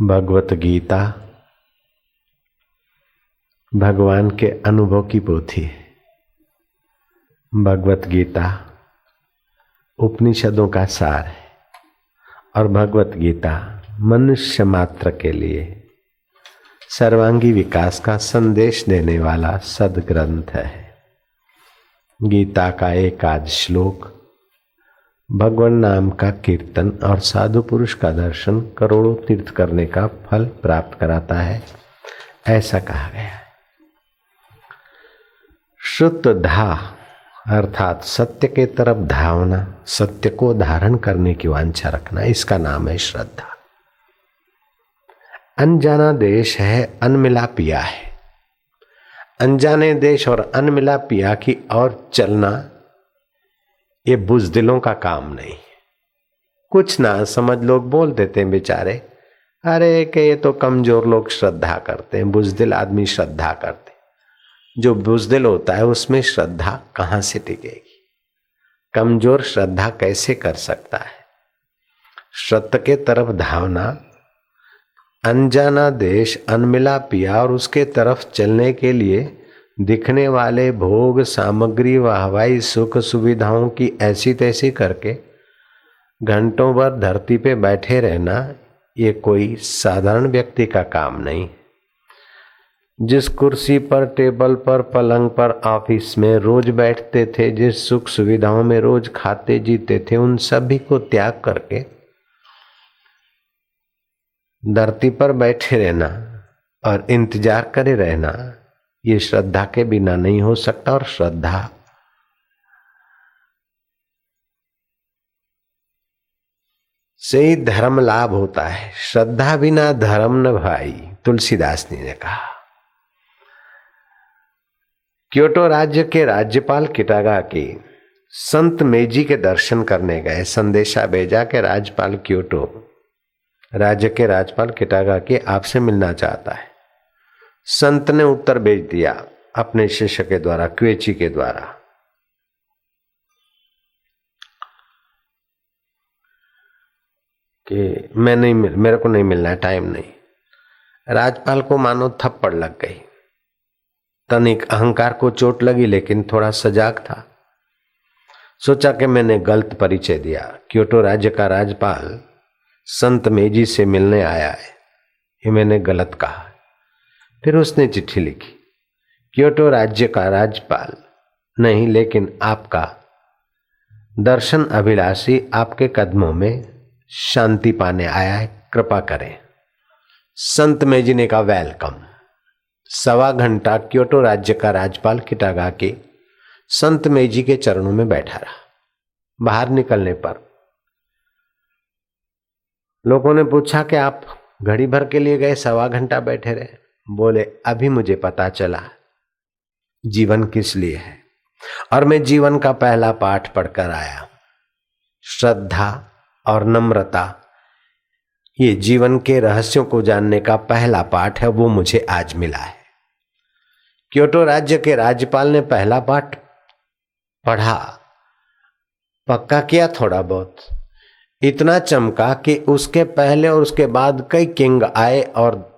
भगवत गीता भगवान के अनुभव की पोथी। भगवत गीता उपनिषदों का सार है और भगवत गीता मनुष्य मात्र के लिए सर्वांगी विकास का संदेश देने वाला सदग्रंथ है। गीता का एक आज श्लोक भगवान नाम का कीर्तन और साधु पुरुष का दर्शन करोड़ों तीर्थ करने का फल प्राप्त कराता है। ऐसा कहा गया है। शुद्ध धा, अर्थात सत्य के तरफ़ धावना, सत्य को धारण करने की वांछा रखना, इसका नाम है श्रद्धा। अनजाना देश है अनमिला पिया है। अनजाने देश और अनमिला पिया की और चलना ये बुजदिलों का काम नहीं। कुछ ना समझ लोग बोल देते हैं बेचारे। अरे के ये तो कमज़ोर लोग श्रद्धा करते हैं, बुजदिल आदमी श्रद्धा करते जो बुजदिल होता है, उसमें श्रद्धा कहाँ से टिकेगी? कमज़ोर श्रद्धा कैसे कर सकता है? सत्य के तरफ़ धावना, अनजाना देश, अनमिला पिया और उसके तरफ़ चलने के लिए दिखने वाले भोग सामग्री व हवाई सुख सुविधाओं की ऐसी तैसी करके घंटों भर धरती पे बैठे रहना ये कोई साधारण व्यक्ति का काम नहीं। जिस कुर्सी पर, टेबल पर, पलंग पर ऑफ़िस में रोज बैठते थे, जिस सुख सुविधाओं में रोज खाते जीते थे, उन सभी को त्याग करके धरती पर बैठे रहना और इंतज़ार करे रहना ये श्रद्धा के बिना नहीं हो सकता और श्रद्धा से ही धर्म लाभ होता है। श्रद्धा बिना धर्म न भाई तुलसीदास जी ने कहा। क्योटो राज्य के राज्यपाल किटागा के संत मेजी के दर्शन करने गए। संदेशा भेजा के राज्यपाल क्योटो, राज्य के राज्यपाल किटागा के आपसे मिलना चाहता है। संत ने उत्तर भेज दिया अपने शिष्य के द्वारा, क्वेची के द्वारा। कि मैं नहीं मिल, मेरे को नहीं मिलना है टाइम नहीं। राजपाल को मानो थप्पड़ लग गई। तनिक अहंकार को चोट लगी, लेकिन थोड़ा सजाग था। सोचा कि मैंने गलत परिचय दिया। क्योटो राज्य का राजपाल संत मेजी से मिलने आया है, ये मैंने गलत कहा। फिर उसने चिट्ठी लिखी, क्योटो राज्य का राज्यपाल नहीं, लेकिन आपका दर्शन अभिलाषी आपके कदमों में शांति पाने आया है, कृपा करें। संत मेजी ने कहा वेलकम सवा घंटा क्योटो राज्य का राज्यपाल किटागा के संत मेजी के चरणों में बैठा रहा। बाहर निकलने पर लोगों ने पूछा कि आप घड़ी भर के लिए गए, सवा घंटा बैठे रहे? बोले, अभी मुझे पता चला, जीवन किस लिए है? और मैं जीवन का पहला पाठ पढ़कर आया। श्रद्धा और नम्रता, ये जीवन के रहस्यों को जानने का पहला पाठ है, वो मुझे आज मिला है। क्योटो राज्य के राज्यपाल ने पहला पाठ पढ़ा। पक्का किया थोड़ा बहुत। इतना चमका कि उसके पहले और उसके बाद कई किंग आए और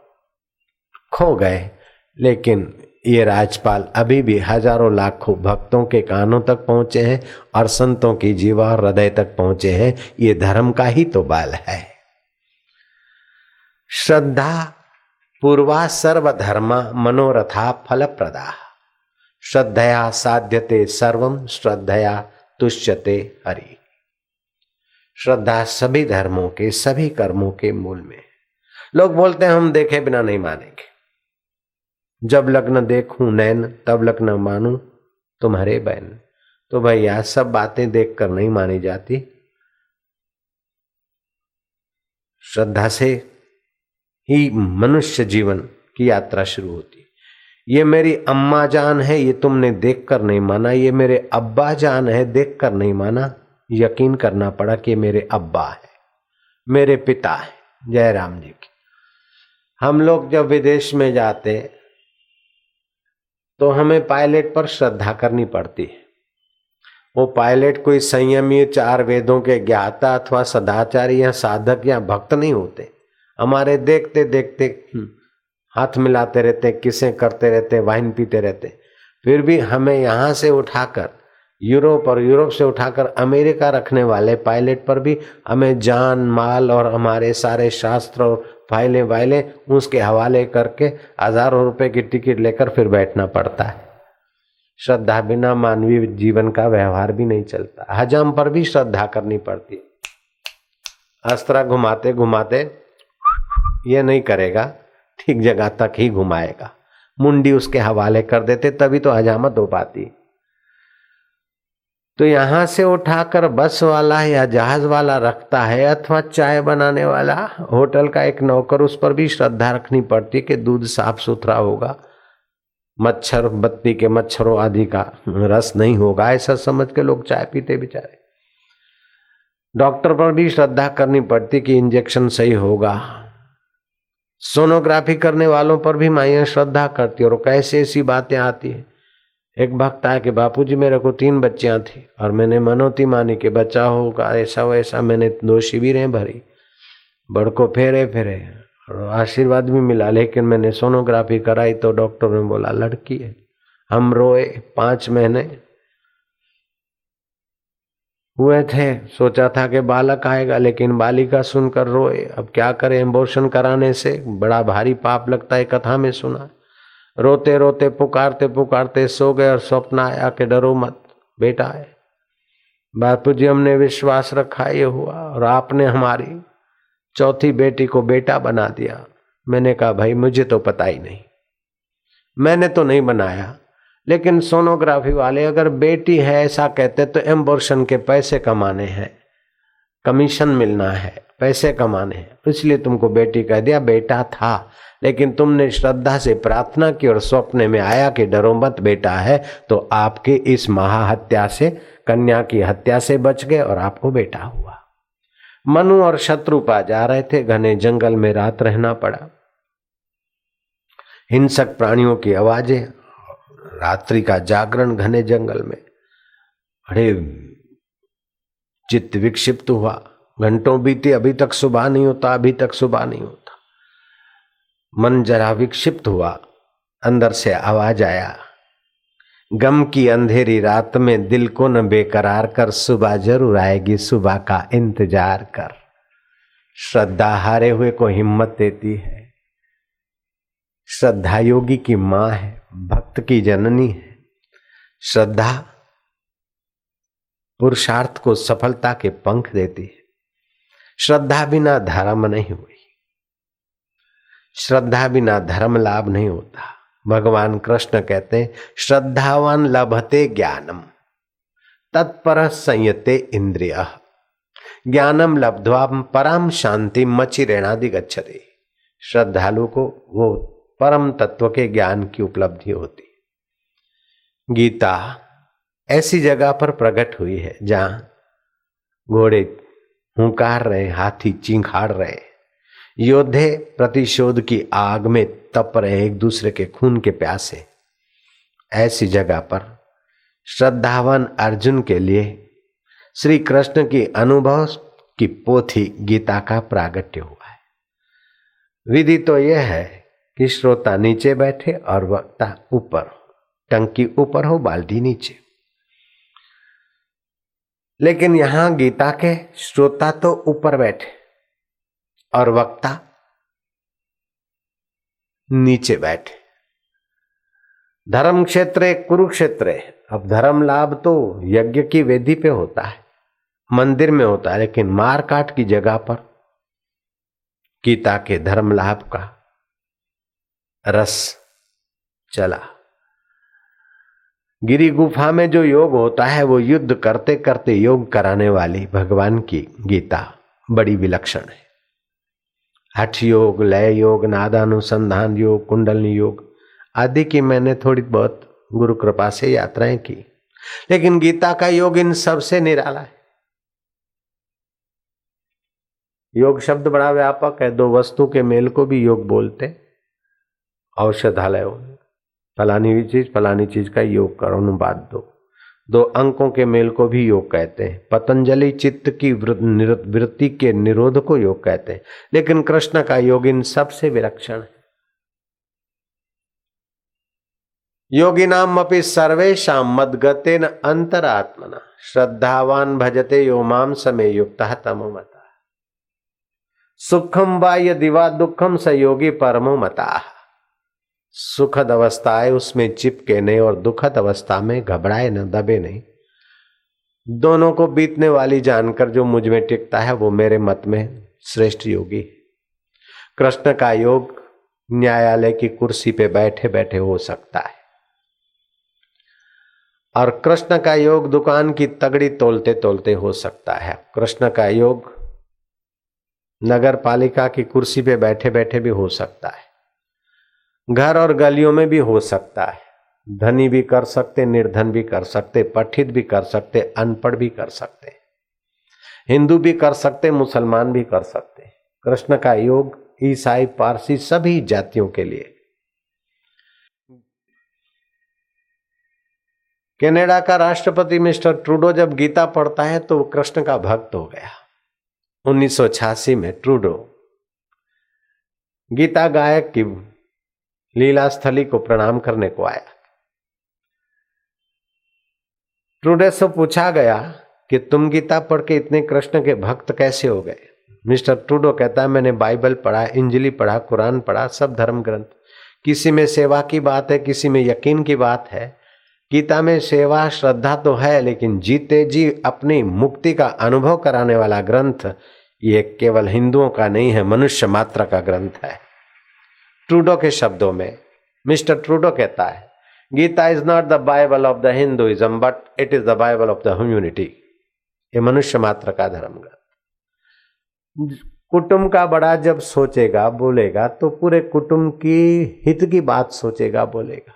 खो गए। लेकिन ये राजपाल अभी भी हज़ारों लाखों भक्तों के कानों तक पहुँचे हैं और संतों की जीवा और हृदय तक पहुँचे हैं। ये धर्म का ही तो बाल है। श्रद्धा पूर्वा सर्वधर्मा मनोरथा फल प्रदा श्रद्धया साध्यते सर्वम श्रद्धया तुष्यते हरि। श्रद्धा सभी धर्मों के, सभी कर्मों के मूल में। लोग बोलते हैं, हम देखे बिना नहीं मानेंगे। जब लग्न देखूँ नैन, तब लग्न मानू तुम्हारे बहन तो भैया, सब बातें देखकर नहीं मानी जाती। श्रद्धा से ही मनुष्य जीवन की यात्रा शुरू होती। ये मेरी अम्मा जान है, ये तुमने देखकर नहीं माना। ये मेरे अब्बा जान है, देखकर नहीं माना। यकीन करना पड़ा कि मेरे अब्बा है, मेरे पिता है। जय राम जी की। हम लोग जब विदेश में जाते तो हमें पायलट पर श्रद्धा करनी पड़ती है। वो पायलट कोई संयमी, चार वेदों के ज्ञाता अथवा सदाचारी या साधक या भक्त नहीं होते। हमारे देखते देखते हाथ मिलाते रहते किसे करते रहते, वाइन पीते रहते। फिर भी हमें यहाँ से उठाकर, यूरोप और यूरोप से उठाकर अमेरिका रखने वाले पायलट पर भी हमें जान, माल और हमारे सारे शास्त्र और फाइलें वाइलें उसके हवाले करके हज़ारों रुपए की टिकट लेकर फिर बैठना पड़ता है। श्रद्धा बिना मानवीय जीवन का व्यवहार भी नहीं चलता। हजम पर भी श्रद्धा करनी पड़ती अस्त्र घुमाते घुमाते ये नहीं करेगा, ठीक जगह तक ही घुमाएगा। मुंडी उसके हवाले कर देते, तभी तो हजामत हो पाती। तो यहाँ से उठाकर बस वाला या जहाज़ वाला रखता है अथवा चाय बनाने वाला। होटल का एक नौकर, उस पर भी श्रद्धा रखनी पड़ती है कि दूध साफ़ सुथरा होगा। मच्छर, बत्ती के मच्छरों आदि का रस नहीं होगा। ऐसा समझ के लोग चाय पीते बेचारे। डॉक्टर पर भी श्रद्धा करनी पड़ती कि इंजेक्शन सही होगा। सोनोग्राफी करने वालों पर भी माइया श्रद्धा करती और कैसे ऐसी बातें आती है। एक भक्त आया कि बापू जी मेरे को तीन बच्चियाँ थी और मैंने मनोती मानी कि बच्चा होगा, ऐसा वैसा मैंने दो शिविरें भरी। बड़को फेरे फेरे और आशीर्वाद भी मिला, लेकिन मैंने सोनोग्राफी कराई तो डॉक्टर ने बोला, लड़की है, हम रोए पाँच महीने। हुए थे, सोचा था कि बालक आएगा, लेकिन बालिका सुनकर रोए। अब क्या करें एम्बोशन कराने से बड़ा भारी पाप लगता है, कथा में सुना। रोते रोते पुकारते पुकारते सो गए और स्वप्न आया कि डरो मत, बेटा है। बापू जी, हमने विश्वास रखा, ये हुआ और आपने हमारी चौथी बेटी को बेटा बना दिया। मैंने कहा, भाई, मुझे तो पता ही नहीं। मैंने तो नहीं बनाया। लेकिन सोनोग्राफी वाले अगर बेटी है, ऐसा कहते तो एम्बोर्शन के पैसे कमाने हैं, कमीशन मिलना है। पैसे कमाने हैं। इसलिए तुमको बेटी कह दिया, बेटा था, लेकिन तुमने श्रद्धा से प्रार्थना की और स्वप्न में आया कि डरो मत, बेटा है तो आपके इस महाहत्या से, कन्या की हत्या से बच गए और आपको बेटा हुआ। मनु और शत्रुपा जा रहे थे, घने जंगल में रात रहना पड़ा। हिंसक प्राणियों की आवाज़ें, रात्रि का जागरण घने जंगल में, अरे, चित्त विक्षिप्त हुआ। घंटों बीते, अभी तक सुबह नहीं होता, अभी तक सुबह नहीं होता। मन जरा विक्षिप्त हुआ, अंदर से आवाज़ आया। गम की अंधेरी रात में दिल को न बेकरार कर, सुबह ज़रूर आएगी, सुबह का इंतज़ार कर। श्रद्धा हारे हुए को हिम्मत देती है। श्रद्धा योगी की माँ है, भक्त की जननी है। श्रद्धा पुरुषार्थ को सफलता के पंख देती है। श्रद्धा बिना धर्म नहीं हुई। श्रद्धा बिना धर्म लाभ नहीं होता। भगवान कृष्ण कहते हैं, श्रद्धावान लभते ज्ञानम, तत्पर संयते इंद्रिय। ज्ञानम लब्धवा परम शांति मचिरेणादि गच्छते। श्रद्धालु को वो परम तत्व के ज्ञान की उपलब्धि होती। गीता ऐसी जगह पर प्रकट हुई है जहाँ घोड़े हुंकार रहे, हाथी चिंखाड़ रहे। योद्धे प्रतिशोध की आग में तप रहे एक दूसरे के खून के प्यासे। ऐसी जगह पर श्रद्धावान अर्जुन के लिए श्री कृष्ण की अनुभव की पोथी गीता का प्रागट्य हुआ है। विधि तो यह है कि श्रोता नीचे बैठे और वक्ता ऊपर टंकी ऊपर हो, बाल्टी नीचे। लेकिन यहाँ गीता के श्रोता तो ऊपर बैठे और वक्ता नीचे बैठे। धर्म क्षेत्र कुरुक्षेत्र अब धर्म लाभ तो यज्ञ की वेदी पे होता है, मंदिर में होता है, लेकिन मार काट की जगह पर गीता के धर्म लाभ का रस चला। गिरी गुफा में जो योग होता है, वो युद्ध करते करते योग कराने वाली भगवान की गीता बड़ी विलक्षण है। हठ योग, लय योग, नादानुसंधान योग कुंडलनी योग आदि की मैंने थोड़ी बहुत गुरु कृपा से यात्राएँ की। लेकिन गीता का योग इन सबसे निराला है। योग शब्द बड़ा व्यापक है, दो वस्तु के मेल को भी योग बोलते औषधालय फलानी चीज़ फलानी चीज़ का योग करो, अनुवाद दो। दो अंकों के मेल को भी योग कहते हैं। पतंजलि चित्त की वृत्ति के निरोध को योग कहते हैं। लेकिन कृष्ण का योग इन सबसे विलक्षण है। योगी नाम अपनी सर्वेशा मदगतेन अंतरात्मना श्रद्धावान भजते यो माम समय युक्त तमो मता सुखम बाह्य दिवा दुखम स योगी परमो मता सुखद अवस्था आए उसमें चिपके नहीं और दुखद अवस्था में घबराए न, दबे नहीं। दोनों को बीतने वाली जानकर जो मुझमें टिकता है, वो मेरे मत में श्रेष्ठ योगी। कृष्ण का योग न्यायालय की कुर्सी पे बैठे बैठे हो सकता है। और कृष्ण का योग दुकान की तगड़ी तोलते तोलते हो सकता है। कृष्ण का योग नगर पालिका की कुर्सी पे बैठे बैठे भी हो सकता है। घर और गलियों में भी हो सकता है। धनी भी कर सकते, निर्धन भी कर सकते, पठित भी कर सकते, अनपढ़ भी कर सकते। हिंदू भी कर सकते, मुसलमान भी कर सकते। कृष्ण का योग, ईसाई, पारसी सभी जातियों के लिए। कनाडा का राष्ट्रपति मिस्टर ट्रूडो जब गीता पढ़ता है तो कृष्ण का भक्त हो गया। 1986 में ट्रूडो। गीता गायक की लीला स्थली को प्रणाम करने को आया। ट्रूडे से पूछा गया कि तुम गीता पढ़ के इतने कृष्ण के भक्त कैसे हो गए? मिस्टर ट्रूडो कहता है, मैंने बाइबल पढ़ा, इंजली पढ़ा, कुरान पढ़ा, सब धर्म ग्रंथ। किसी में सेवा की बात है, किसी में यकीन की बात है। गीता में सेवा, श्रद्धा तो है, लेकिन जीते जी अपनी मुक्ति का अनुभव कराने वाला ग्रंथ, ये केवल हिंदुओं का नहीं है, मनुष्य मात्र का ग्रंथ है। ट्रूडो के शब्दों में, मिस्टर ट्रूडो कहता है, Gita is not the Bible of the Hinduism but it is the Bible of the humanity ये मनुष्य मात्र का धर्म ग्रंथ। कुटुंब का बड़ा जब सोचेगा, बोलेगा तो पूरे कुटुंब की हित की बात सोचेगा, बोलेगा।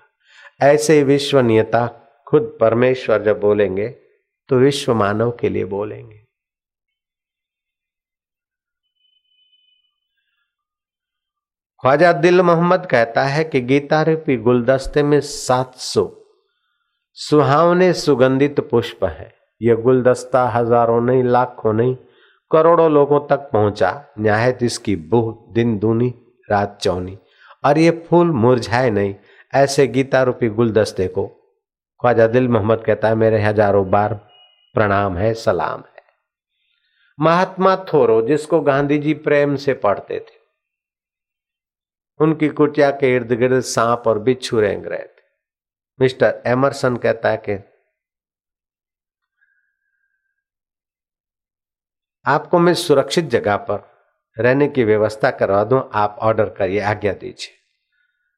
ऐसे विश्वनीयता खुद परमेश्वर जब बोलेंगे तो विश्व मानव के लिए बोलेंगे। ख्वाजा दिल मोहम्मद कहता है कि गीता रूपी गुलदस्ते में सात सौ सुहावने सुगंधित पुष्प है। यह गुलदस्ता हज़ारों नहीं, लाखों नहीं, करोड़ों लोगों तक पहुँचा। न्यायत इसकी बुह, दिन दूनी, रात चौनी। और ये फूल मुरझाए नहीं, ऐसे गीता रूपी गुलदस्ते को। ख्वाजा दिल मोहम्मद कहता है, मेरे हज़ारों बार प्रणाम है, सलाम है। महात्मा थोरो, जिसको गांधी जी प्रेम से पढ़ते थे। उनकी कुटिया के इर्द गिर्द सांप और बिच्छू रेंग रहे थे। मिस्टर एमरसन कहता है कि, आपको मैं सुरक्षित जगह पर रहने की व्यवस्था करवा दूँ, आप ऑर्डर करिए, आज्ञा दीजिए।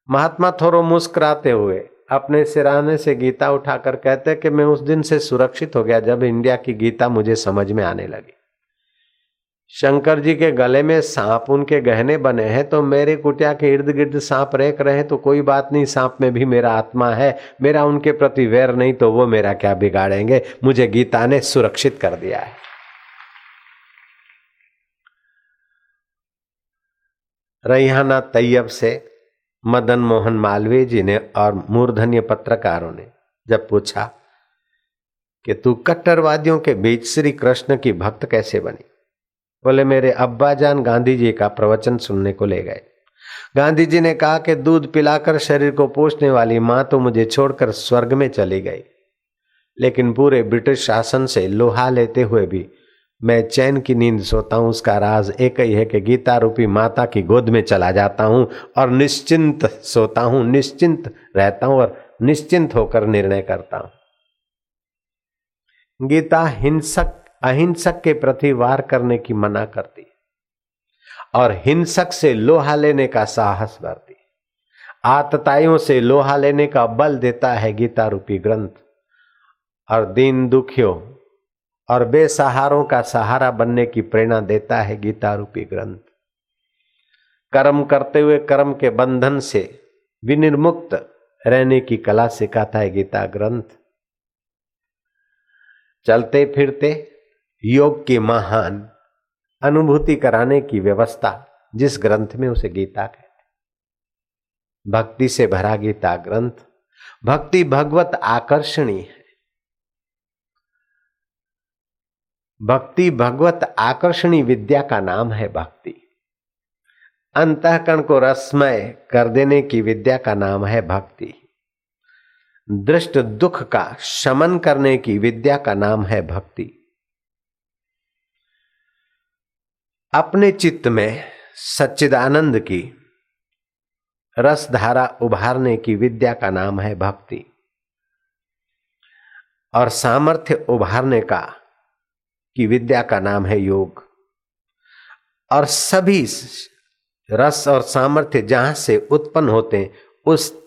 महात्मा थोरो मुस्कुराते हुए अपने सिराने से गीता उठाकर कहते कि मैं उस दिन से सुरक्षित हो गया जब इंडिया की गीता मुझे समझ में आने लगी। शंकर जी के गले में सांप उनके गहने बने हैं तो मेरे कुटिया के इर्द गिर्द सांप रेख रहे तो कोई बात नहीं, सांप में भी मेरा आत्मा है, मेरा उनके प्रति वैर नहीं तो वो मेरा क्या बिगाड़ेंगे? मुझे गीता ने सुरक्षित कर दिया है। रैहाना तैयब से मदन मोहन मालवीय जी ने और मूर्धन्य पत्रकारों ने जब पूछा कि तू कट्टरवादियों के बीच श्री कृष्ण की भक्त कैसे बनी? बोले, मेरे अब्बा जान गांधी जी का प्रवचन सुनने को ले गए। गांधी जी ने कहा कि दूध पिलाकर शरीर को पोषने वाली माँ तो मुझे छोड़कर स्वर्ग में चली गई। लेकिन पूरे ब्रिटिश शासन से लोहा लेते हुए भी मैं चैन की नींद सोता हूँ, उसका राज एक ही है कि गीता रूपी माता की गोद में चला जाता हूँ और निश्चिंत सोता हूँ, निश्चिंत रहता हूँ और निश्चिंत होकर निर्णय करता हूँ। गीता हिंसक अहिंसक के प्रति वार करने की मना करती है। और हिंसक से लोहा लेने का साहस भरती है। आतताइयों से लोहा लेने का बल देता है गीता रूपी ग्रंथ। और दीन दुखियों और बेसहारों का सहारा बनने की प्रेरणा देता है गीता रूपी ग्रंथ। कर्म करते हुए कर्म के बंधन से विनिर्मुक्त रहने की कला सिखाता है गीता ग्रंथ। चलते फिरते योग की महान अनुभूति कराने की व्यवस्था जिस ग्रंथ में उसे गीता कहते भक्ति से भरा गीता ग्रंथ, भक्ति भगवत आकर्षणी है। भक्ति भगवत आकर्षणी विद्या का नाम है भक्ति। अंतकरण को रसमय कर देने की विद्या का नाम है भक्ति। दृष्ट दुख का शमन करने की विद्या का नाम है भक्ति। अपने चित्त में सच्चिदानंद की रस धारा उभारने की विद्या का नाम है भक्ति। और सामर्थ्य उभारने का, की विद्या का नाम है योग। और सभी रस और सामर्थ्य जहाँ से उत्पन्न होते हैं, उस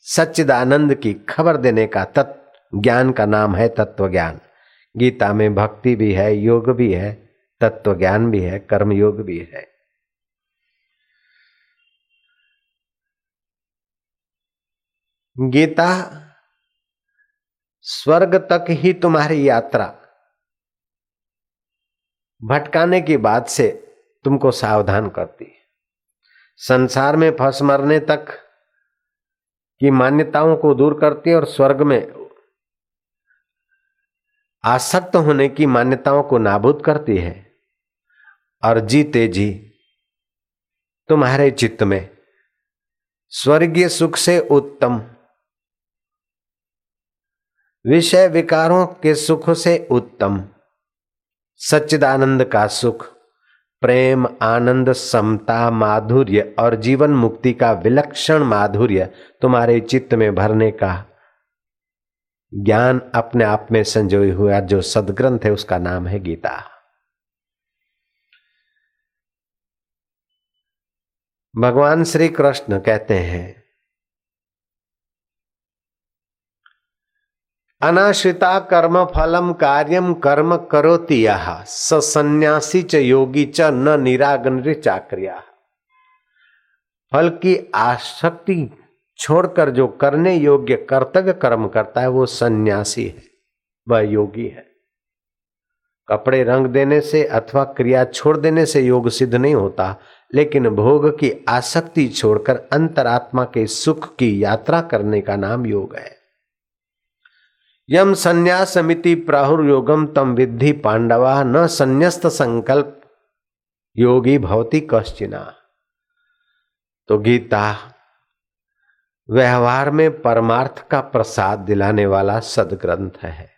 सच्चिदानंद की खबर देने का तत्व ज्ञान का नाम है तत्व ज्ञान गीता में भक्ति भी है, योग भी है। तत्व ज्ञान भी है कर्म योग भी है। गीता, स्वर्ग तक ही तुम्हारी यात्रा। भटकाने की बात से तुमको सावधान करती संसार में फंस मरने तक की मान्यताओं को दूर करती और स्वर्ग में आसक्त होने की मान्यताओं को नाबूद करती है। और जीते जी तुम्हारे चित्त में स्वर्गीय सुख से उत्तम। विषय विकारों के सुख से उत्तम। सच्चिदानंद का सुख, प्रेम, आनंद, समता, माधुर्य और जीवन मुक्ति का विलक्षण माधुर्य तुम्हारे चित्त में भरने का ज्ञान अपने आप में संजोई हुआ जो सदग्रंथ है उसका नाम है गीता। भगवान श्री कृष्ण कहते हैं, अनाश्रिता कर्म फलम कार्यम कर्म करोति यह सन्यासी च योगी च न निरागन चाक्रिया। फल की आसक्ति छोड़कर जो करने योग्य कर्तव्य कर्म करता है, वो सन्यासी है, वह योगी है। कपड़े रंग देने से अथवा क्रिया छोड़ देने से योग सिद्ध नहीं होता लेकिन भोग की आसक्ति छोड़कर अंतरात्मा के सुख की यात्रा करने का नाम योग है। यम संन्यास समिति प्राहुर्योगम तम विद्धि पांडवा न संन्यस्त संकल्प। योगी भवती कश्चिना। तो गीता, व्यवहार में परमार्थ का प्रसाद दिलाने वाला सदग्रंथ है।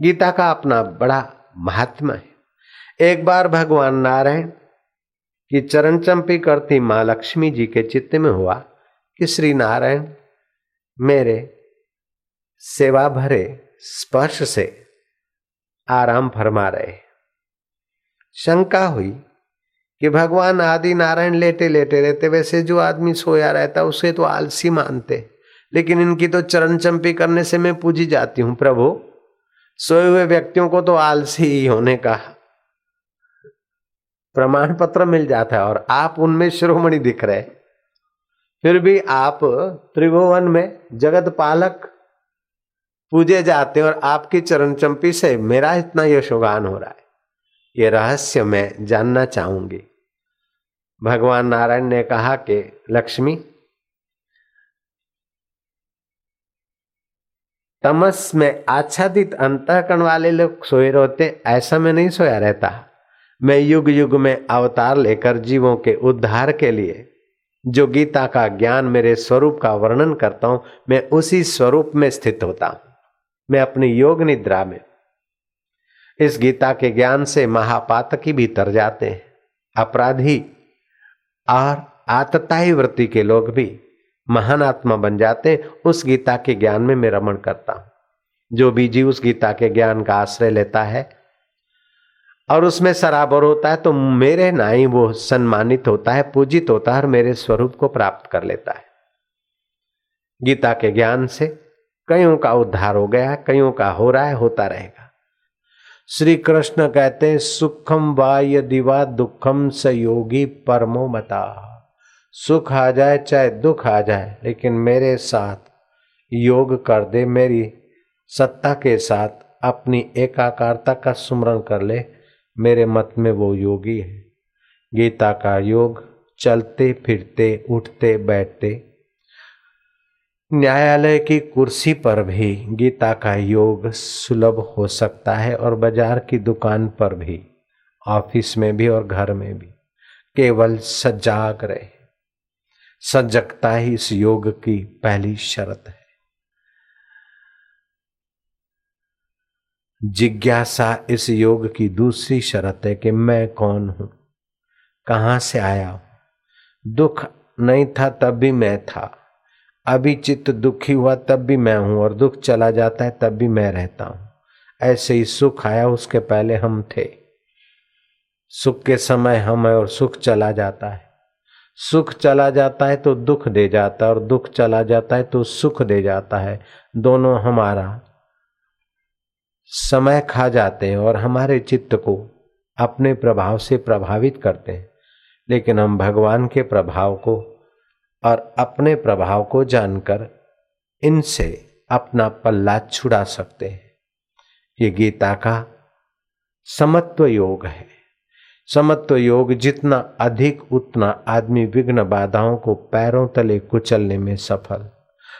गीता का अपना बड़ा महात्मा है। एक बार भगवान नारायण की चरण चंपी करती माँ लक्ष्मी जी के चित्त में हुआ कि श्री नारायण मेरे सेवा भरे स्पर्श से आराम फरमा रहे। शंका हुई कि भगवान आदि नारायण लेटे लेटे रहते, वैसे जो आदमी सोया रहता, उसे तो आलसी मानते। लेकिन इनकी तो चरण चंपी करने से मैं पूजी जाती हूँ, प्रभु। सोए हुए व्यक्तियों को तो आलसी ही होने का प्रमाण पत्र मिल जाता है और आप उनमें शिरोमणि दिख रहे फिर भी आप त्रिभुवन में जगत पालक पूजे जाते और आपकी चरण चंपी से मेरा इतना यशोगान हो रहा है। ये रहस्य मैं जानना चाहूँगी। भगवान नारायण ने कहा कि, लक्ष्मी, तमस में आच्छादित अंतकरण वाले लोग सोए रहते, ऐसा मैं नहीं सोया रहता। मैं युग युग में अवतार लेकर जीवों के उद्धार के लिए, जो गीता का ज्ञान मेरे स्वरूप का वर्णन करता हूँ, मैं उसी स्वरूप में स्थित होता हूँ। मैं अपनी योग निद्रा में। इस गीता के ज्ञान से महापातकी भी तर जाते हैं। अपराधी और आतताई वृत्ति के लोग भी महान आत्मा बन जाते हैं, उस गीता के ज्ञान में मैं रमण करता हूँ। जो बीजी उस गीता के ज्ञान का आश्रय लेता है और उसमें सराबर होता है तो मेरे ना ही वो सम्मानित होता है, पूजित होता है और मेरे स्वरूप को प्राप्त कर लेता है। गीता के ज्ञान से कईयों का उद्धार हो गया, कईयों का हो रहा है, होता रहेगा। श्री कृष्ण कहते हैं, सुखम वाय दिवा दुखम स योगी परमो मता। सुख आ जाए चाहे दुख आ जाए, लेकिन मेरे साथ योग कर दे, मेरी सत्ता के साथ अपनी एकाकारता का सुमरण कर ले मेरे मत में वो योगी है। गीता का योग, चलते, फिरते, उठते, बैठते। न्यायालय की कुर्सी पर भी गीता का योग सुलभ हो सकता है और बाज़ार की दुकान पर भी, ऑफ़िस में भी और घर में भी। केवल सजाग रहे। सजगता ही इस योग की पहली शर्त है। जिज्ञासा इस योग की दूसरी शर्त है कि मैं कौन हूँ? कहाँ से आया? दुख नहीं था, तब भी मैं था। अभी चित्त दुखी हुआ, तब भी मैं हूँ, और दुख चला जाता है, तब भी मैं रहता हूँ। ऐसे ही सुख आया, उसके पहले हम थे। सुख के समय हम है, और सुख चला जाता है। सुख चला जाता है तो दुख दे जाता है, और दुख चला जाता है तो सुख दे जाता है। दोनों हमारा समय खा जाते हैं और हमारे चित्त को अपने प्रभाव से प्रभावित करते हैं। लेकिन हम भगवान के प्रभाव को और अपने प्रभाव को जानकर इनसे अपना पल्ला छुड़ा सकते हैं। ये गीता का समत्व योग है। समत्व योग जितना अधिक उतना आदमी विघ्न बाधाओं को पैरों तले कुचलने में सफल।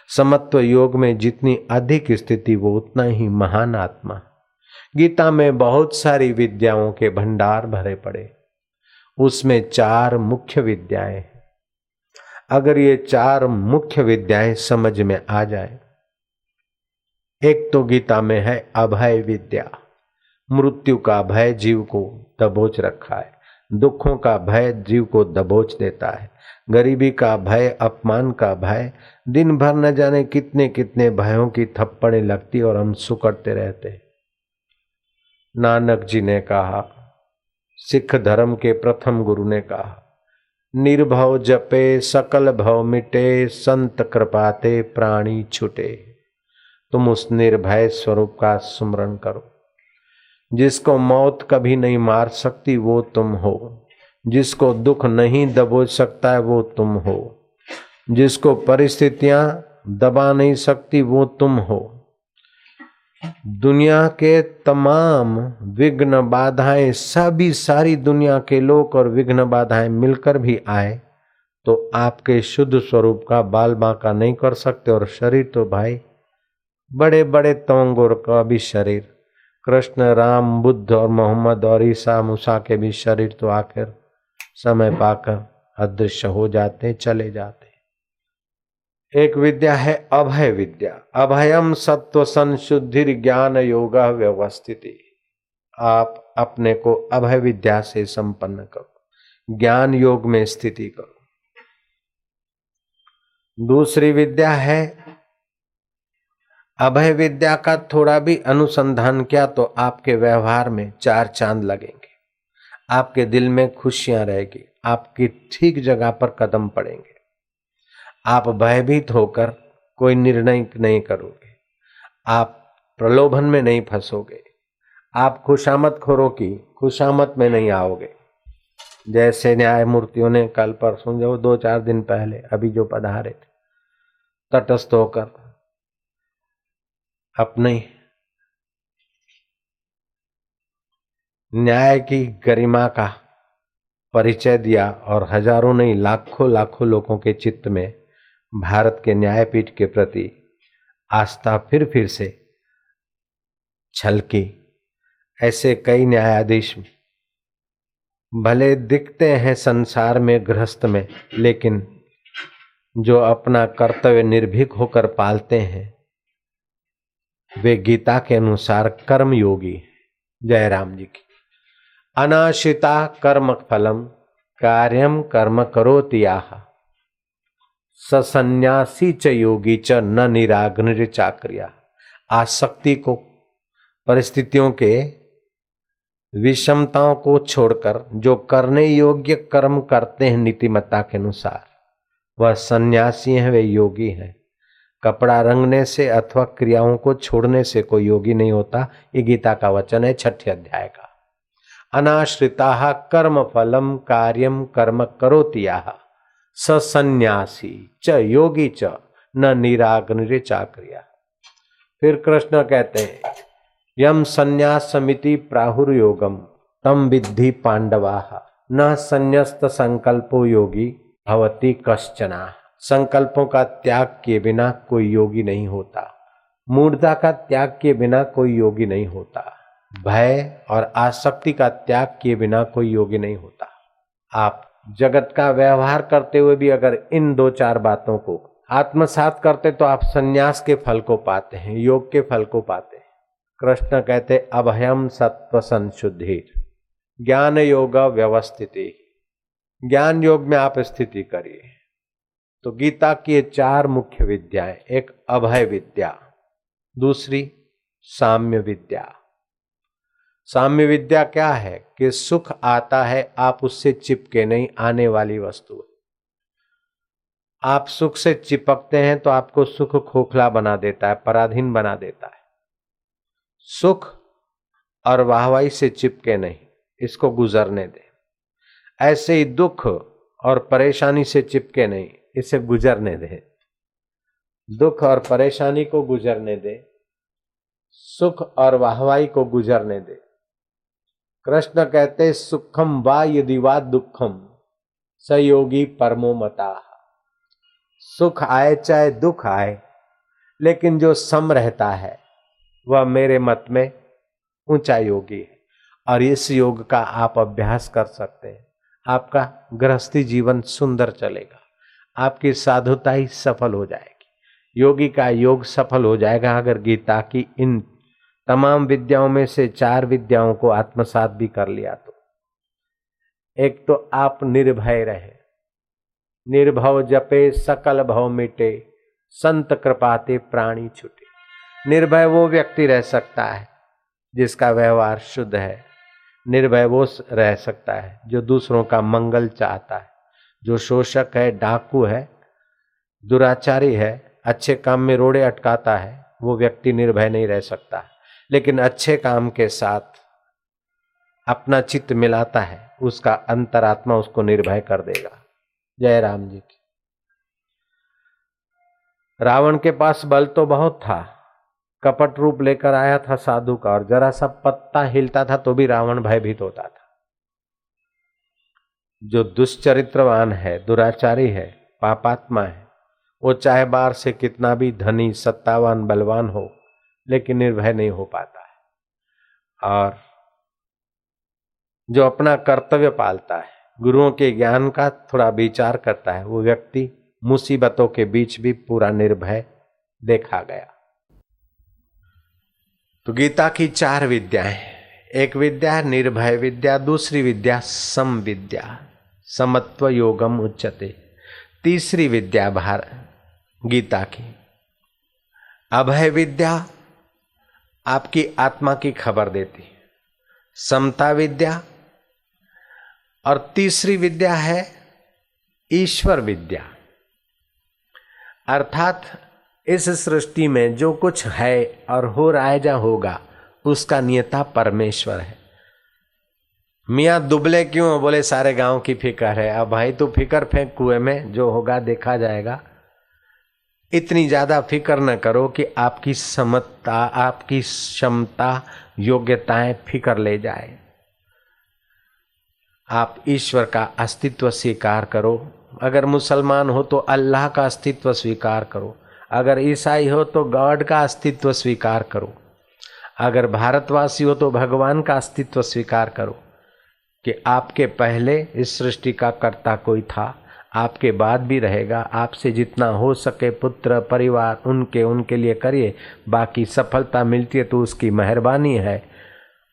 समत्व योग में जितनी अधिक स्थिति, वो उतना ही महान आत्मा। गीता में बहुत सारी विद्याओं के भंडार भरे पड़े। उसमें चार मुख्य विद्याएँ अगर ये चार मुख्य विद्याएँ समझ में आ जाए, एक तो गीता में है अभय विद्या। मृत्यु का भय जीव को दबोच रखा है। दुखों का भय जीव को दबोच देता है। गरीबी का भय, अपमान का भय दिन भर न जाने कितने कितने भयों की थप्पड़ें लगती और हम सुकड़ते रहते। नानक जी ने कहा, सिख धर्म के प्रथम गुरु ने कहा, निर्भव जपे, सकल भव मिटे, संत कृपाते, प्राणी छुटे। तुम उस निर्भय स्वरूप का स्मरण करो। जिसको मौत कभी नहीं मार सकती, वो तुम हो। जिसको दुख नहीं दबोच सकता है, वो तुम हो। जिसको परिस्थितियाँ दबा नहीं सकती, वो तुम हो। दुनिया के तमाम विघ्न बाधाएँ, सभी सारी दुनिया के लोग और विघ्न बाधाएँ मिलकर भी आए तो आपके शुद्ध स्वरूप का बाल बांका नहीं कर सकते और शरीर तो भाई बड़े बड़े तोंगोर का भी शरीर, कृष्ण, राम, बुद्ध और मोहम्मद और ईसा, मूसा के भी शरीर तो आखिर समय पाकर अदृश्य हो जाते, चले जाते। एक विद्या है अभय विद्या। अभयम सत्व संशुद्धि ज्ञान योग व्यवस्थिति। आप अपने को अभय विद्या से संपन्न करो। ज्ञान योग में स्थिति करो। दूसरी विद्या है, अभय विद्या का थोड़ा भी अनुसंधान किया तो आपके व्यवहार में चार चाँद लगेंगे। आपके दिल में खुशियाँ रहेगी। आपकी ठीक जगह पर कदम पड़ेंगे। आप भयभीत होकर कोई निर्णय नहीं करोगे। आप प्रलोभन में नहीं फंसोगे। आप खुशामत खोरों की खुशामत में नहीं आओगे। जैसे न्यायमूर्तियों ने कल परसों, जो दो चार दिन पहले अभी जो पधारे थे, तटस्थ होकर अपने न्याय की गरिमा का परिचय दिया और हज़ारों नहीं लाखों लाखों लोगों के चित्त में भारत के न्यायपीठ के प्रति आस्था फिर फिर से छलकी। ऐसे कई न्यायाधीश भले दिखते हैं संसार में गृहस्थ में, लेकिन जो अपना कर्तव्य निर्भीक होकर पालते हैं, वे गीता के अनुसार कर्म योगी जयराम जी की। अनाशिता कर्म फलम, कार्यम कर्म करोतिया सन्यासी च योगी च न निराग्न चाक्रिया। आसक्ति को, परिस्थितियों के, विषमताओं को छोड़कर, जो करने योग्य कर्म करते हैं नीतिमत्ता के अनुसार, वह सन्यासी हैं, वे योगी हैं। कपड़ा रंगने से अथवा क्रियाओं को छोड़ने से कोई योगी नहीं होता, ये गीता का वचन है, छठे अध्याय का। अनाश्रिता कर्म फलम, कार्यम, कर्म करोतिया सन्यासी च योगी च, न निराग्नि चाक्रिया फिर कृष्ण कहते हैं, यम संन्यास समिति प्राहुर योगम तम विद्धि पांडवा, न संन्यास्त संकल्पो योगी भवती कश्चना। संकल्पों का त्याग किए बिना कोई योगी नहीं होता। मूर्धा का त्याग किए बिना कोई योगी नहीं होता। भय और आसक्ति का त्याग किए बिना कोई योगी नहीं होता। आप जगत का व्यवहार करते हुए भी अगर इन दो चार बातों को आत्मसात करते तो आप सन्यास के फल को पाते हैं, योग के फल को पाते हैं। कृष्ण कहते, अभयम सत्व संशुद्धि ज्ञान योग व्यवस्थिति। ज्ञान योग में आप स्थिति करिए। तो गीता की ये चार मुख्य विद्याएँ, एक अभय विद्या, दूसरी साम्य विद्या। साम्य विद्या क्या है कि सुख आता है, आप उससे चिपके नहीं, आने वाली वस्तु आप सुख से चिपकते हैं तो आपको सुख खोखला बना देता है, पराधीन बना देता है। सुख और वाहवाही से चिपके नहीं, इसको गुजरने दे। ऐसे ही दुख और परेशानी से चिपके नहीं, इसे गुजरने दे। दुख और परेशानी को गुजरने दे, सुख और वाहवाही को गुजरने दे। कृष्ण कहते सुखम वा यदि वा दुखम सयोगी परमो मता। सुख आए चाहे दुख आए, लेकिन जो सम रहता है, वह मेरे मत में ऊँचा योगी है। और इस योग का आप अभ्यास कर सकते हैं। आपका गृहस्थी जीवन सुंदर चलेगा। आपकी साधुता ही सफल हो जाएगी। योगी का योग सफल हो जाएगा अगर गीता की इन तमाम विद्याओं में से चार विद्याओं को आत्मसात भी कर लिया तो। एक तो आप निर्भय रहे। निर्भव जपे, सकल भव मिटे, संत कृपाते प्राणी छुटे। निर्भय वो व्यक्ति रह सकता है, जिसका व्यवहार शुद्ध है। निर्भय वो रह सकता है, जो दूसरों का मंगल चाहता है। जो शोषक है, डाकू है, दुराचारी है, अच्छे काम में रोड़े अटकाता है, वो व्यक्ति निर्भय नहीं रह सकता। लेकिन अच्छे काम के साथ अपना चित्त मिलाता है, उसका अंतरात्मा उसको निर्भय कर देगा। जय राम जी की। रावण के पास बल तो बहुत था, कपट रूप लेकर आया था साधु का और जरा सा पत्ता हिलता था तो भी रावण भयभीत होता था। जो दुष्चरित्रवान है, दुराचारी है, पापात्मा है, वो चाहे बाहर से कितना भी धनी, सत्तावान, बलवान हो लेकिन निर्भय नहीं हो पाता है। और जो अपना कर्तव्य पालता है, गुरुओं के ज्ञान का थोड़ा विचार करता है, वो व्यक्ति मुसीबतों के बीच भी पूरा निर्भय देखा गया। तो गीता की चार विद्याएँ एक विद्या, निर्भय विद्या, दूसरी विद्या सम विद्या समत्व योगम उच्चते तीसरी विद्या भार गीता की। अभय विद्या आपकी आत्मा की खबर देती। समता विद्या और तीसरी विद्या है ईश्वर विद्या। अर्थात इस सृष्टि में जो कुछ है और हो रहा है या होगा, उसका नियता परमेश्वर है। मियाँ दुबले क्यों बोले, सारे गाँव की फ़िक्र है। अब भाई, तू फिकर फेंक कुएँ में, जो होगा देखा जाएगा। इतनी ज़्यादा फ़िक्र न करो कि आपकी समता, आपकी क्षमता, योग्यताएँ फ़िक्र ले जाए। आप ईश्वर का अस्तित्व स्वीकार करो। अगर मुसलमान हो तो अल्लाह का अस्तित्व स्वीकार करो। अगर ईसाई हो तो गॉड का अस्तित्व स्वीकार करो। अगर भारतवासी हो तो भगवान का अस्तित्व स्वीकार करो कि आपके पहले इस सृष्टि का कर्ता कोई था। आपके बाद भी रहेगा। आपसे जितना हो सके पुत्र, परिवार, उनके उनके लिए करिए। बाकी सफलता मिलती है तो उसकी मेहरबानी है।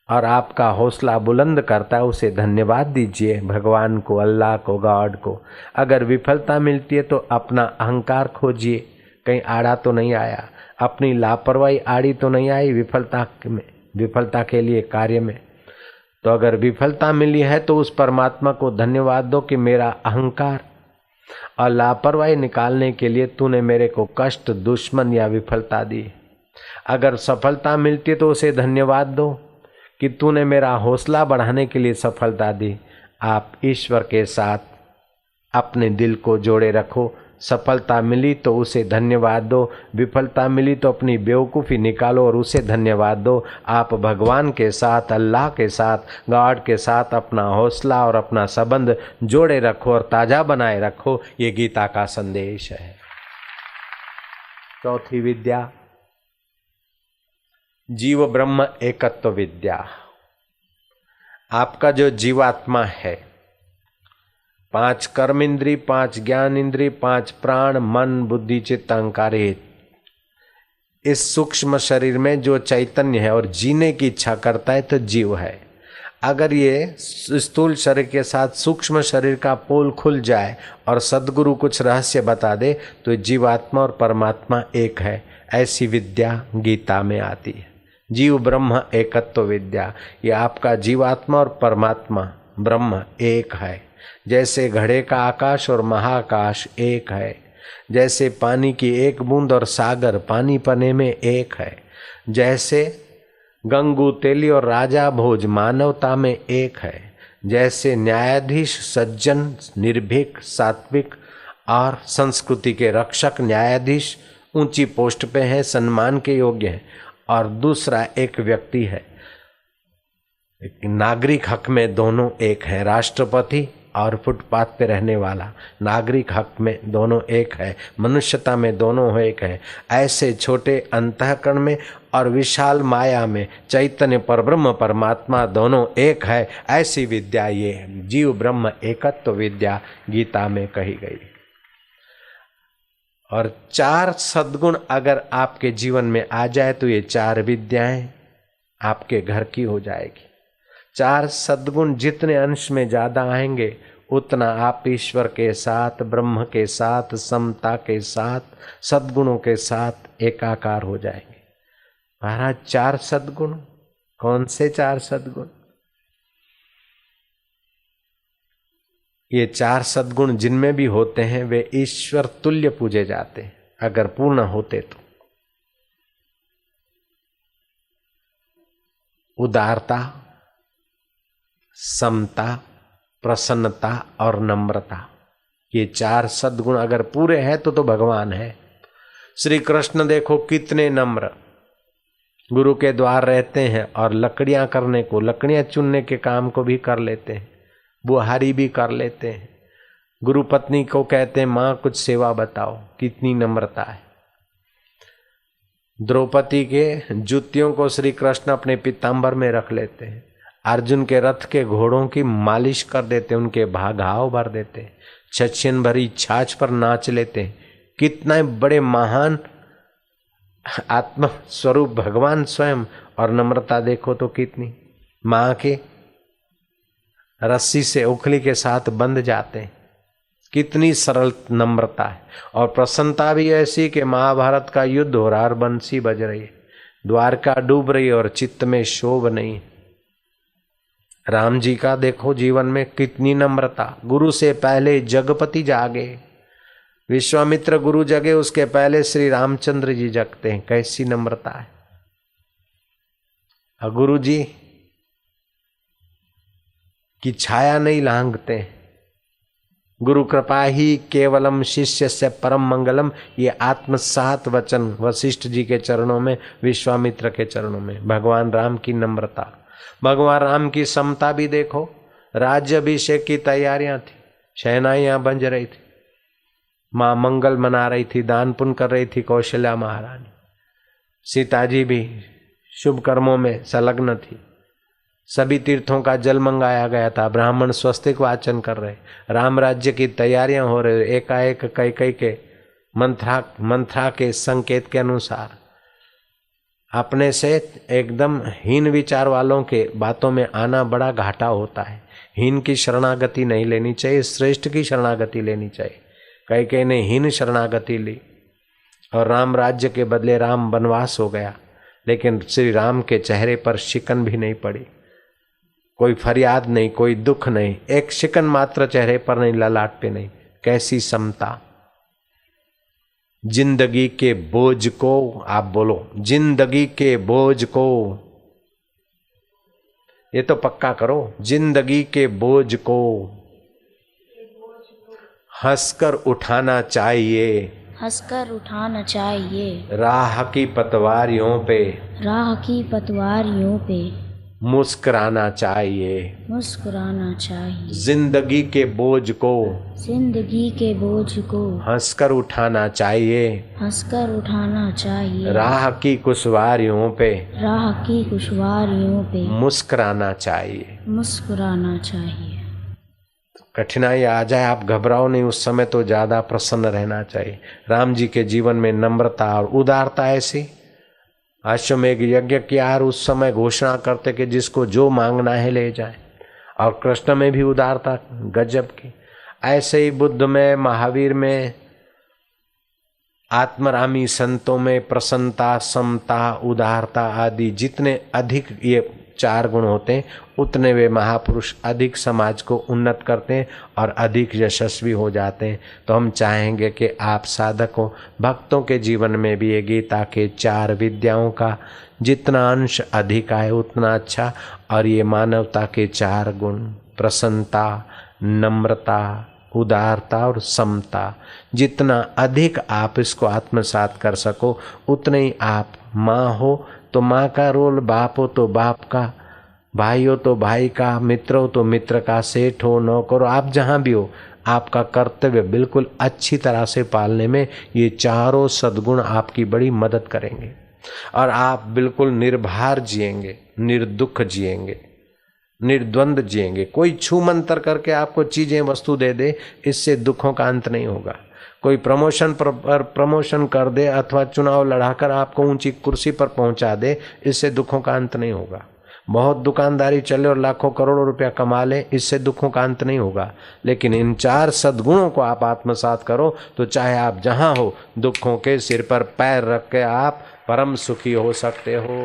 और आपका हौसला बुलंद करता है, उसे धन्यवाद दीजिए भगवान को, अल्लाह को, गॉड को। अगर विफलता मिलती है तो अपना अहंकार खोजिए। कहीं आड़ा तो नहीं आया। अपनी लापरवाही, आड़ी तो नहीं आई विफलता में, विफलता के लिए कार्य में। तो अगर विफलता मिली है तो उस परमात्मा को धन्यवाद दो कि मेरा अहंकार और लापरवाही निकालने के लिए तूने मेरे को कष्ट, दुश्मन या विफलता दी। अगर सफलता मिलती तो उसे धन्यवाद दो कि तूने मेरा हौसला बढ़ाने के लिए सफलता दी। आप ईश्वर के साथ अपने दिल को जोड़े रखो सफलता मिली तो उसे धन्यवाद दो। विफलता मिली तो अपनी बेवकूफ़ी निकालो और उसे धन्यवाद दो। आप भगवान के साथ, अल्लाह के साथ, गॉड के साथ अपना हौसला और अपना संबंध जोड़े रखो और ताज़ा बनाए रखो। ये गीता का संदेश है। चौथी विद्या, जीव ब्रह्म एकत्व विद्या। आपका जो जीवात्मा है पाँच कर्म इंद्री पाँच ज्ञान इंद्री पाँच प्राण, मन, बुद्धि, चित्त, अहंकार इस सूक्ष्म शरीर में जो चैतन्य है और जीने की इच्छा करता है तो जीव है। अगर ये स्थूल शरीर के साथ सूक्ष्म शरीर का पोल खुल जाए और सदगुरु कुछ रहस्य बता दे तो जीवात्मा और परमात्मा एक है। ऐसी विद्या गीता में आती है। जीव ब्रह्म एकत्व विद्या। ये आपका जीवात्मा और परमात्मा ब्रह्म एक है। जैसे घड़े का आकाश और महाकाश एक है, जैसे पानी की एक बूंद और सागर पानी पने में एक है, जैसे गंगू तेली और राजा भोज मानवता में एक है, जैसे न्यायाधीश सज्जन, निर्भीक, सात्विक और संस्कृति के रक्षक न्यायाधीश ऊँची पोस्ट पे हैं, सम्मान के योग्य हैं और दूसरा एक व्यक्ति है। नागरिक हक में दोनों एक है, राष्ट्रपति और फुटपाथ पे रहने वाला। नागरिक हक में दोनों एक है, मनुष्यता में दोनों एक है। ऐसे छोटे अंतकरण में और विशाल माया में चैतन्य पर ब्रह्म परमात्मा दोनों एक है, ऐसी विद्या ये जीव ब्रह्म एकत्व विद्या गीता में कही गई। और चार सद्गुण अगर आपके जीवन में आ जाए तो ये चार विद्याएँ आपके घर की हो जाएगी। चार सद्गुण जितने अंश में ज़्यादा आएँगे, उतना आप ईश्वर के साथ, ब्रह्म के साथ, समता के साथ, सद्गुणों के साथ एकाकार हो जाएँगे। महाराज, चार सद्गुण? कौन से चार सद्गुण? ये चार सद्गुण जिनमें भी होते हैं, वे ईश्वर तुल्य पूजे जाते हैं, अगर पूर्ण होते तो। उदारता समता, प्रसन्नता और नम्रता। ये चार सद्गुण अगर पूरे हैं तो तो भगवान है। श्री कृष्ण देखो कितने नम्र। गुरु के द्वार रहते हैं और लकड़ियाँ करने को, लकड़ियाँ चुनने के काम को भी कर लेते हैं। बुहारी भी कर लेते हैं। गुरु पत्नी को कहते हैं, माँ, कुछ सेवा बताओ, कितनी नम्रता है? द्रौपदी के जूतियों को श्री कृष्ण अपने पिताम्बर में रख लेते हैं। अर्जुन के रथ के घोड़ों की मालिश कर देते, उनके भागाव भर देते, छछन भरी छाछ पर नाच लेते। कितना बड़े महान आत्म स्वरूप भगवान स्वयं, और नम्रता देखो तो कितनी। माँ के रस्सी से उखली के साथ बंध जाते। कितनी सरल नम्रता है। और प्रसन्नता भी ऐसी कि महाभारत का युद्ध हो रहा और बंसी बज रही है। द्वारका डूब रही है और चित्त में शोभ नहीं राम जी का देखो जीवन में कितनी नम्रता। गुरु से पहले जगपति जागे। विश्वामित्र गुरु जगे, उसके पहले श्री रामचंद्र जी जगते हैं। कैसी नम्रता है। गुरु जी की छाया नहीं लांगते गुरु कृपा ही केवलम शिष्य से परम मंगलम। ये आत्मसात वचन वशिष्ठ जी के चरणों में, विश्वामित्र के चरणों में। भगवान राम की नम्रता। भगवान राम की समता भी देखो, राज्य अभिषेक की तैयारियाँ थी, शहनाइयाँ बंज रही थी। माँ मंगल मना रही थी, दान पुण्य कर रही थी कौशल्या महारानी। सीता जी भी शुभ कर्मों में संलग्न थी। सभी तीर्थों का जल मंगाया गया था, ब्राह्मण स्वस्तिक वाचन कर रहे, राम राज्य की तैयारियाँ हो रही, एकाएक कई कई के मंत्रा मंत्रा के संकेत के अनुसार। अपने से एकदम हीन विचार वालों के बातों में आना बड़ा घाटा होता है। हीन की शरणागति नहीं लेनी चाहिए, श्रेष्ठ की शरणागति लेनी चाहिए। कई कई ने हीन शरणागति ली और राम राज्य के बदले राम वनवास हो गया, लेकिन श्री राम के चेहरे पर शिकन भी नहीं पड़ी। कोई फरियाद नहीं, कोई दुख नहीं, एक शिकन मात्र चेहरे पर नहीं ललाट पे नहीं। कैसी समता। ज़िंदगी के बोझ को आप बोलो ज़िंदगी के बोझ को। ये तो पक्का करो ज़िंदगी के बोझ को। हंसकर उठाना चाहिए। हंसकर उठाना चाहिए। राह की पतवारियों पे। राह की पतवारियों पे। मुस्कुराना चाहिए। मुस्कुराना चाहिए। ज़िंदगी के बोझ को ज़िंदगी के बोझ को हंसकर उठाना चाहिए। हंसकर उठाना चाहिए। राह की कुशवारियों पे राह की खुशवारियों पे मुस्कुराना चाहिए। मुस्कुराना चाहिए। कठिनाई आ जाए आप घबराओ नहीं उस समय तो ज़्यादा प्रसन्न रहना चाहिए। राम जी के जीवन में नम्रता और उदारता ऐसी अश्वमेघ यज्ञ किया और उस समय घोषणा करते कि जिसको जो मांगना है ले जाए। और कृष्ण में भी उदारता, गजब की। ऐसे ही बुद्ध में, महावीर में, आत्मरामी संतों में प्रसन्नता, समता, उदारता आदि जितने अधिक ये चार गुण होते हैं, उतने वे महापुरुष अधिक समाज को उन्नत करते हैं और अधिक यशस्वी हो जाते हैं। तो हम चाहेंगे कि आप साधकों, भक्तों के जीवन में भी ये गीता के चार विद्याओं का जितना अंश अधिक आए, उतना अच्छा। और ये मानवता के चार गुण, प्रसन्नता, नम्रता, उदारता और समता, जितना अधिक आप इसको आत्मसात कर सको, उतने ही आप माँ हो तो माँ का रोल बाप हो तो बाप का, भाई हो तो भाई का, मित्र हो तो मित्र का, सेठ हो नौकर हो आप जहाँ भी हो, आपका कर्तव्य बिल्कुल अच्छी तरह से पालने में ये चारों सद्गुण आपकी बड़ी मदद करेंगे। और आप बिल्कुल निर्भार जिएँगे, निर्दुख जिएँगे, निर्द्वंद जिएँगे। कोई छू मंतर करके आपको चीज़ें, वस्तु दे दे, इससे दुखों का अंत नहीं होगा। कोई प्रमोशन पर प्रमोशन कर दे अथवा चुनाव लड़ाकर आपको ऊँची कुर्सी पर पहुँचा दे, इससे दुखों का अंत नहीं होगा। बहुत दुकानदारी चले और लाखों करोड़ों रुपया कमा ले, इससे दुखों का अंत नहीं होगा। लेकिन इन चार सद्गुणों को आप आत्मसात करो तो चाहे आप जहाँ हो, दुखों के सिर पर पैर रख के आप परम सुखी हो सकते हो।